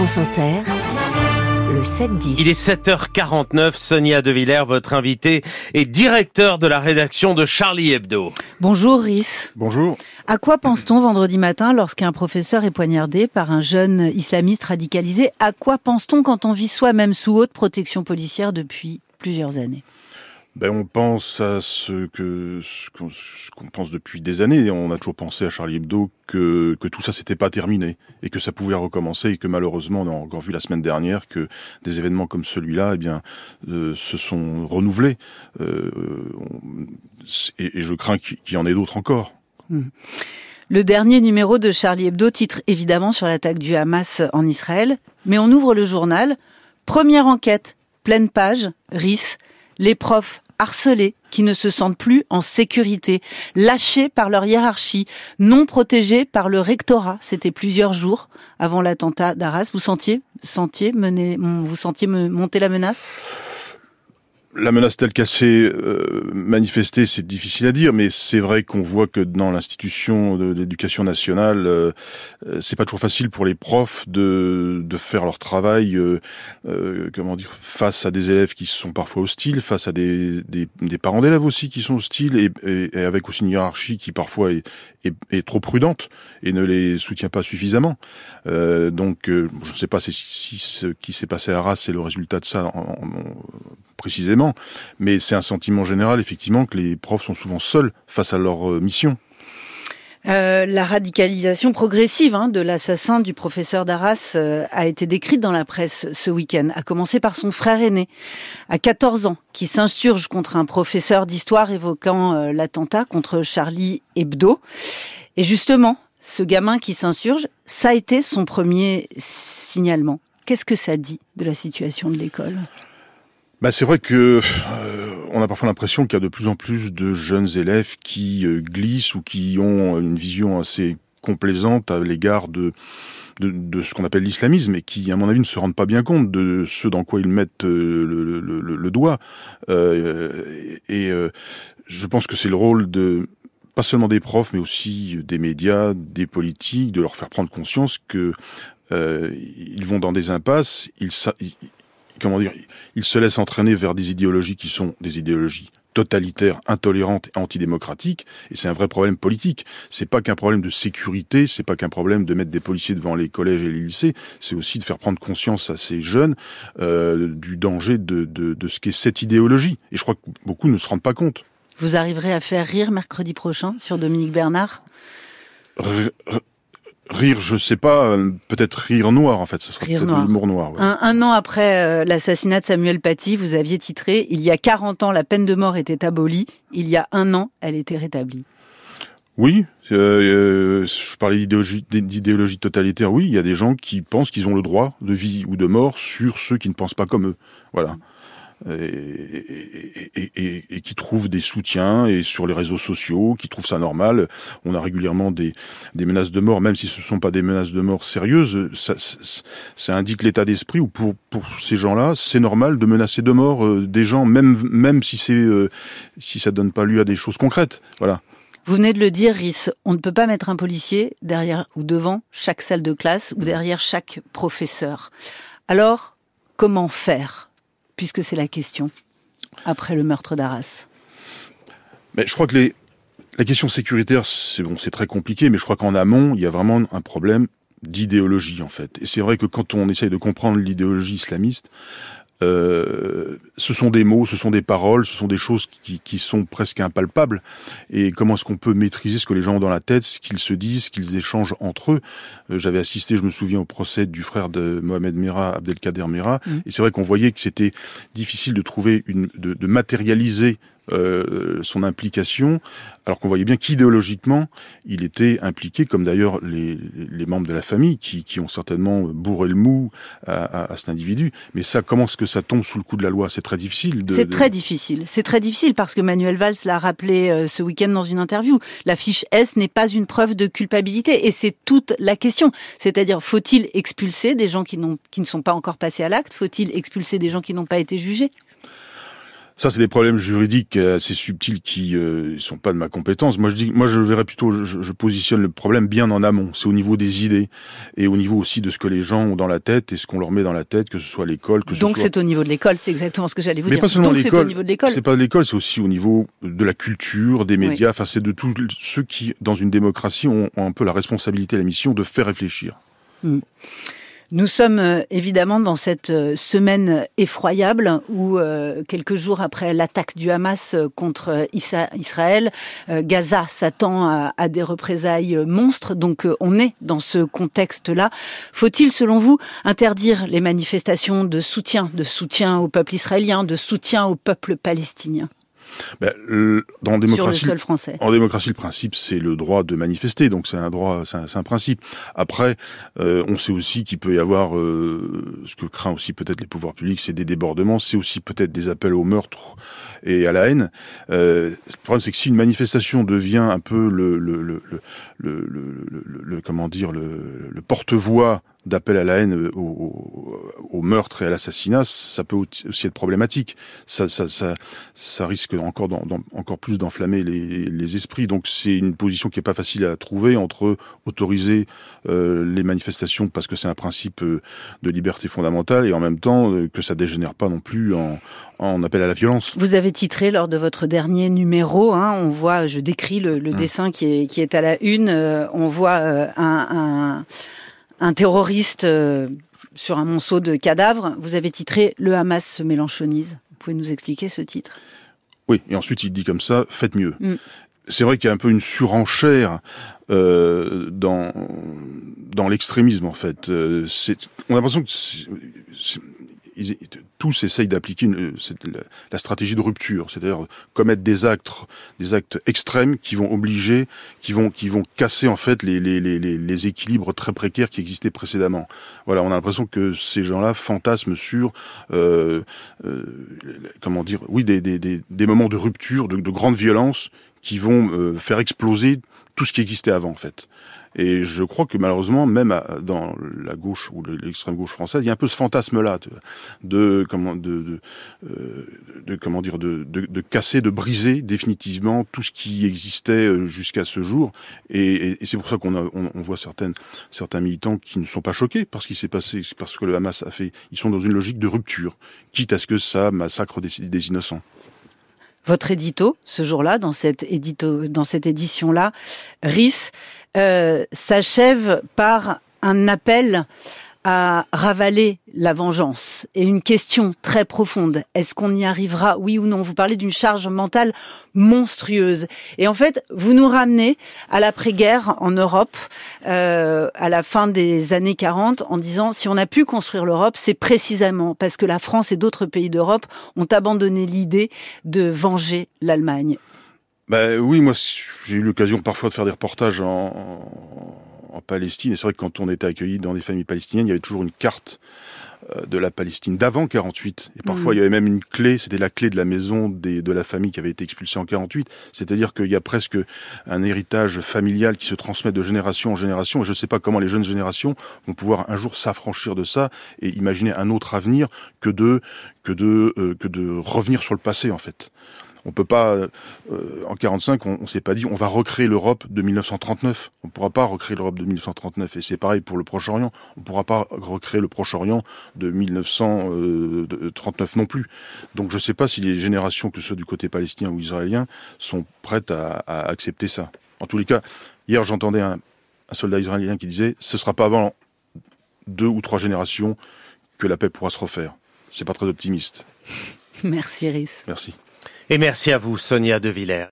France Inter, le 7-10. Il est 7h49, Sonia De Villers, votre invitée, est directeur de la rédaction de Charlie Hebdo. Bonjour Rhys. Bonjour. À quoi pense-t-on vendredi matin lorsqu'un professeur est poignardé par un jeune islamiste radicalisé? À quoi pense-t-on quand on vit soi-même sous haute protection policière depuis plusieurs années? Ben, on pense à ce qu'on pense depuis des années. On a toujours pensé à Charlie Hebdo que, tout ça s'était pas terminé et que ça pouvait recommencer et que malheureusement on a encore vu la semaine dernière que des événements comme celui-là, eh bien, euh, se sont renouvelés. Euh, et, je crains qu'il y en ait d'autres encore. Mmh. Le dernier numéro de Charlie Hebdo titre évidemment sur l'attaque du Hamas en Israël, mais on ouvre le journal. Première enquête, pleine page, RIS les profs harcelés qui ne se sentent plus en sécurité, lâchés par leur hiérarchie, non protégés par le rectorat. C'était plusieurs jours avant l'attentat d'Arras. Vous sentiez, sentiez vous sentiez monter la menace? La menace telle qu'elle s'est euh, manifestée, c'est difficile à dire, mais c'est vrai qu'on voit que dans l'institution de, l'éducation nationale, euh, euh, c'est pas toujours facile pour les profs de, de faire leur travail, comment dire, face à des élèves qui sont parfois hostiles, face à des, des, des parents d'élèves aussi qui sont hostiles, et, et, et, avec aussi une hiérarchie qui parfois est, est, est, trop prudente et ne les soutient pas suffisamment. donc, je ne sais pas si, ce qui s'est passé à Arras c'est le résultat de ça en, en, précisément, mais c'est un sentiment général effectivement que les profs sont souvent seuls face à leur euh, mission. Euh, la radicalisation progressive hein, de l'assassin du professeur d'Arras euh, a été décrite dans la presse ce week-end, a commencé par son frère aîné, à 14 ans, qui s'insurge contre un professeur d'histoire évoquant l'attentat contre Charlie Hebdo. Et justement, ce gamin qui s'insurge, ça a été son premier signalement. Qu'est-ce que ça dit de la situation de l'école? Bah, c'est vrai que euh, on a parfois l'impression qu'il y a de plus en plus de jeunes élèves qui euh, glissent ou qui ont une vision assez complaisante à l'égard de, de, de, ce qu'on appelle l'islamisme et qui, à mon avis, ne se rendent pas bien compte de ce dans quoi ils mettent euh, le, le, le, le, doigt. et je pense que c'est le rôle de pas seulement des profs, mais aussi des médias, des politiques, de leur faire prendre conscience que ils vont dans des impasses, ils, comment dire, ils se laissent entraîner vers des idéologies qui sont des idéologies totalitaires, intolérantes et antidémocratiques, et c'est un vrai problème politique. C'est pas qu'un problème de sécurité, c'est pas qu'un problème de mettre des policiers devant les collèges et les lycées, c'est aussi de faire prendre conscience à ces jeunes euh, du danger de, de, de ce qu'est cette idéologie. Et je crois que beaucoup ne se rendent pas compte. Vous arriverez à faire rire mercredi prochain sur Dominique Bernard? Rire, je sais pas, euh, peut-être rire noir en fait, ce serait peut-être l'humour noir. Ouais. Un, un, an après euh, l'assassinat de Samuel Paty, vous aviez titré Il y a 40 ans, la peine de mort était abolie, il y a un an, elle était rétablie. Oui, euh, je parlais d'idéologie totalitaire, oui, il y a des gens qui pensent qu'ils ont le droit de vie ou de mort sur ceux qui ne pensent pas comme eux. Voilà et, et, et, et, qui trouvent des soutiens et sur les réseaux sociaux, qui trouvent ça normal. On a régulièrement des, des menaces de mort, même si ce ne sont pas des menaces de mort sérieuses. Ça, ça indique l'état d'esprit où pour, pour ces gens-là, c'est normal de menacer de mort euh, des gens, même, même si c'est euh, si ça donne pas lieu à des choses concrètes. Voilà. Vous venez de le dire, Rhys, on ne peut pas mettre un policier derrière ou devant chaque salle de classe ou derrière chaque professeur. Alors, comment faire? Puisque c'est la question, après le meurtre d'Arras Je crois que la question sécuritaire, c'est bon, très compliqué, mais je crois qu'en amont, il y a vraiment un problème d'idéologie en fait. Et c'est vrai que quand on essaye de comprendre l'idéologie islamiste, euh, ce sont des mots, ce sont des paroles, ce sont des choses qui, qui sont presque impalpables. Et comment est-ce qu'on peut maîtriser ce que les gens ont dans la tête, ce qu'ils se disent, ce qu'ils échangent entre eux? Euh, J'avais assisté, je me souviens, au procès du frère de Mohamed Merah, Abdelkader Merah, mmh. et c'est vrai qu'on voyait que c'était difficile de trouver une, de, de matérialiser euh, son implication, alors qu'on voyait bien qu'idéologiquement, il était impliqué, comme d'ailleurs les, les, membres de la famille, qui, qui, ont certainement bourré le mou à, à, à cet individu. Mais ça, comment est-ce que ça tombe sous le coup de la loi? C'est très difficile. C'est de... très difficile. C'est très difficile parce que Manuel Valls l'a rappelé euh, ce week-end dans une interview. La fiche S n'est pas une preuve de culpabilité, et c'est toute la question. C'est-à-dire, faut-il expulser des gens qui, qui ne sont pas encore passés à l'acte? Faut-il expulser des gens qui n'ont pas été jugés? Ça, c'est des problèmes juridiques assez subtils qui euh, sont pas de ma compétence. Moi, je dis, moi, je verrais plutôt, je, je positionne le problème bien en amont. C'est au niveau des idées et au niveau aussi de ce que les gens ont dans la tête et ce qu'on leur met dans la tête, que ce soit l'école, que ce Donc soit. c'est au niveau de l'école, c'est exactement ce que j'allais vous Mais dire. pas seulement Donc c'est au l'école. niveau de l'école. C'est pas de l'école, c'est aussi au niveau de la culture, des médias. Enfin, c'est de tous ceux qui, dans une démocratie, ont, ont un peu la responsabilité, la mission de faire réfléchir. Nous sommes euh, évidemment dans cette euh, semaine effroyable où, euh, quelques jours après l'attaque du Hamas contre Israël, Gaza s'attend à, des représailles monstres. Donc on est dans ce contexte-là. Faut-il, selon vous, interdire les manifestations de soutien, de soutien au peuple israélien, de soutien au peuple palestinien? Ben, le- dans sur le démocratie, sol français En démocratie, le principe, c'est le droit de manifester, donc c'est un droit, c'est un, principe. Après, euh, on sait aussi qu'il peut y avoir, euh, ce que craint aussi peut-être les pouvoirs publics, c'est des débordements, c'est aussi peut-être des appels au meurtre et à la haine. Euh, le problème, c'est que si une manifestation devient un peu le, le, le, le, le, le- le- le- comment dire, le porte-voix d'appel à la haine, au, au, au meurtre et à l'assassinat, ça peut aussi être problématique. Ça, ça, ça, ça risque encore, encore plus d'enflammer les, les esprits. Donc c'est une position qui est pas facile à trouver entre autoriser euh, les manifestations parce que c'est un principe euh, de liberté fondamentale et en même temps euh, que ça dégénère pas non plus en, en appel à la violence. Vous avez titré lors de votre dernier numéro, hein, on voit, je décris le, le Mm. dessin qui est, qui est à la une, euh, on voit euh, un, un, un terroriste euh, sur un monceau de cadavres. Vous avez titré Le Hamas se mélanchonise. Vous pouvez nous expliquer ce titre? Oui, et ensuite il dit comme ça, faites mieux. Mm. C'est vrai qu'il y a un peu une surenchère euh, dans dans l'extrémisme en fait. Euh, on a l'impression que ils- tous essayent d'appliquer la, stratégie de rupture, c'est-à-dire commettre des actes, des actes extrêmes qui vont obliger, qui vont, qui vont casser en fait les, les, les, les- les équilibres très précaires qui existaient précédemment. Voilà, on a l'impression que ces gens-là fantasment sur, euh, euh, comment dire, oui, des, des, des, des moments de rupture, de, de grande violence qui vont euh, faire exploser tout ce qui existait avant en fait. Et je crois que malheureusement, même à- dans la gauche ou le- l'extrême gauche française, il y a un peu ce fantasme-là de, de comment de, de, euh, comment dire de, de, casser, de briser définitivement tout ce qui existait euh, jusqu'à ce jour. Et, et- et c'est pour ça qu'on on, on voit certaines certains militants qui ne sont pas choqués par ce qui s'est passé, parce que le Hamas a fait. Ils sont dans une logique de rupture, quitte à ce que ça massacre des, des innocents. Votre édito, ce jour-là, dans cette, édito, dans cette édition-là, RIS, euh, s'achève par un appel à ravaler la vengeance et une question très profonde. Est-ce qu'on y arrivera, oui ou non? Vous parlez d'une charge mentale monstrueuse. Et en fait, vous nous ramenez à l'après-guerre en Europe, euh, à la fin des années 40, en disant si on a pu construire l'Europe, c'est précisément parce que la France et d'autres pays d'Europe ont abandonné l'idée de venger l'Allemagne. Bah oui, moi j'ai eu l'occasion parfois de faire des reportages en, en, Palestine. Et c'est vrai que quand on était accueilli dans des familles palestiniennes, il y avait toujours une carte euh, de la Palestine d'avant 48. Et parfois Mhm. il y avait même une clé, c'était la clé de la maison des, de la famille qui avait été expulsée en 48. C'est-à-dire qu'il y a presque un héritage familial qui se transmet de génération en génération. Et je ne sais pas comment les jeunes générations vont pouvoir un jour s'affranchir de ça et imaginer un autre avenir que de que de euh, que de revenir sur le passé en fait. On peut pas, euh, en 45, on, on s'est pas dit, on va recréer l'Europe de 1939. On pourra pas recréer l'Europe de 1939. Et c'est pareil pour le Proche-Orient. On pourra pas recréer le Proche-Orient de 1939 non plus. Donc je sais pas si les générations, que ce soit du côté palestinien ou israélien, sont prêtes à, à accepter ça. En tous les cas, hier j'entendais un, un soldat israélien qui disait, ce sera pas avant deux ou trois générations que la paix pourra se refaire. C'est pas très optimiste. Merci Rhys. Merci. Et merci à vous, Sonia De Villers.